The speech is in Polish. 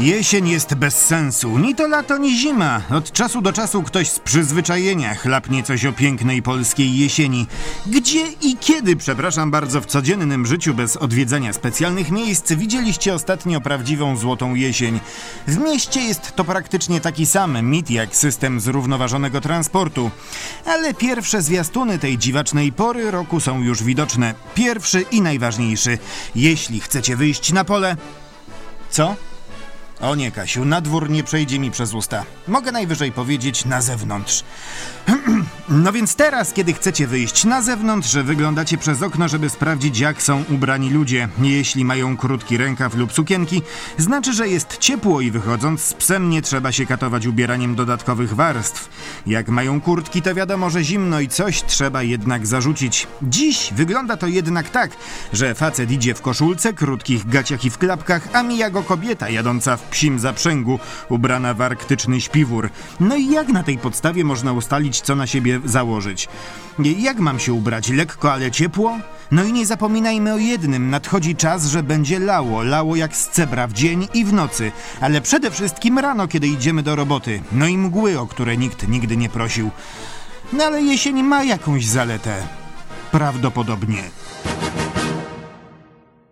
Jesień jest bez sensu. Ni to lato, ni zima. Od czasu do czasu ktoś z przyzwyczajenia chlapnie coś o pięknej polskiej jesieni. Gdzie i kiedy, przepraszam bardzo, w codziennym życiu bez odwiedzania specjalnych miejsc widzieliście ostatnio prawdziwą złotą jesień? W mieście jest to praktycznie taki sam mit jak system zrównoważonego transportu. Ale pierwsze zwiastuny tej dziwacznej pory roku są już widoczne. Pierwszy i najważniejszy. Jeśli chcecie wyjść na pole... Co? O nie, Kasiu, na dwór nie przejdzie mi przez usta. Mogę najwyżej powiedzieć na zewnątrz. No więc teraz, kiedy chcecie wyjść na zewnątrz, wyglądacie przez okno, żeby sprawdzić, jak są ubrani ludzie. Jeśli mają krótki rękaw lub sukienki, znaczy, że jest ciepło i wychodząc z psem nie trzeba się katować ubieraniem dodatkowych warstw. Jak mają kurtki, to wiadomo, że zimno i coś trzeba jednak zarzucić. Dziś wygląda to jednak tak, że facet idzie w koszulce, krótkich gaciach i w klapkach, a mija go kobieta jadąca w psim zaprzęgu, ubrana w arktyczny śpiwór. No i jak na tej podstawie można ustalić, co na siebie założyć? Jak mam się ubrać? Lekko, ale ciepło? No i nie zapominajmy o jednym, nadchodzi czas, że będzie lało, lało jak z cebra w dzień i w nocy, ale przede wszystkim rano, kiedy idziemy do roboty, no i mgły, o które nikt nigdy nie prosił. No ale jesień ma jakąś zaletę. Prawdopodobnie.